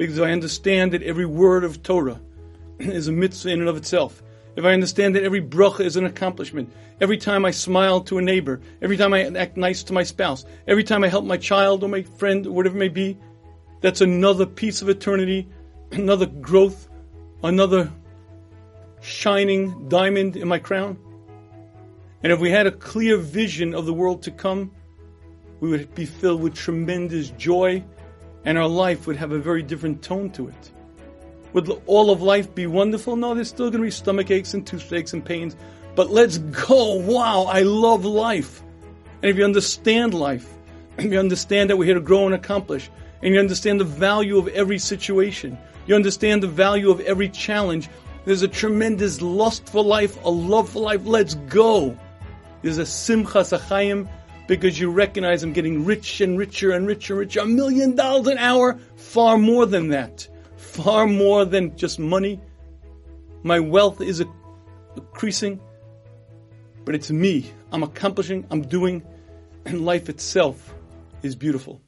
because I understand that every word of Torah is a mitzvah in and of itself. If I understand that every bracha is an accomplishment, every time I smile to a neighbor, every time I act nice to my spouse, every time I help my child or my friend or whatever it may be, that's another piece of eternity, another growth, another shining diamond in my crown. And if we had a clear vision of the world to come, we would be filled with tremendous joy and our life would have a very different tone to it. Would all of life be wonderful? No, there's still going to be stomach aches and toothaches and pains. But let's go. Wow, I love life. And if you understand life, if you understand that we're here to grow and accomplish, and you understand the value of every situation, you understand the value of every challenge, there's a tremendous lust for life, a love for life. Let's go. There's a simchas chayim because you recognize I'm getting rich and richer and richer and richer. A million dollars an hour, far more than that far more than just money. My wealth is increasing, but it's me. I'm accomplishing, I'm doing, and life itself is beautiful.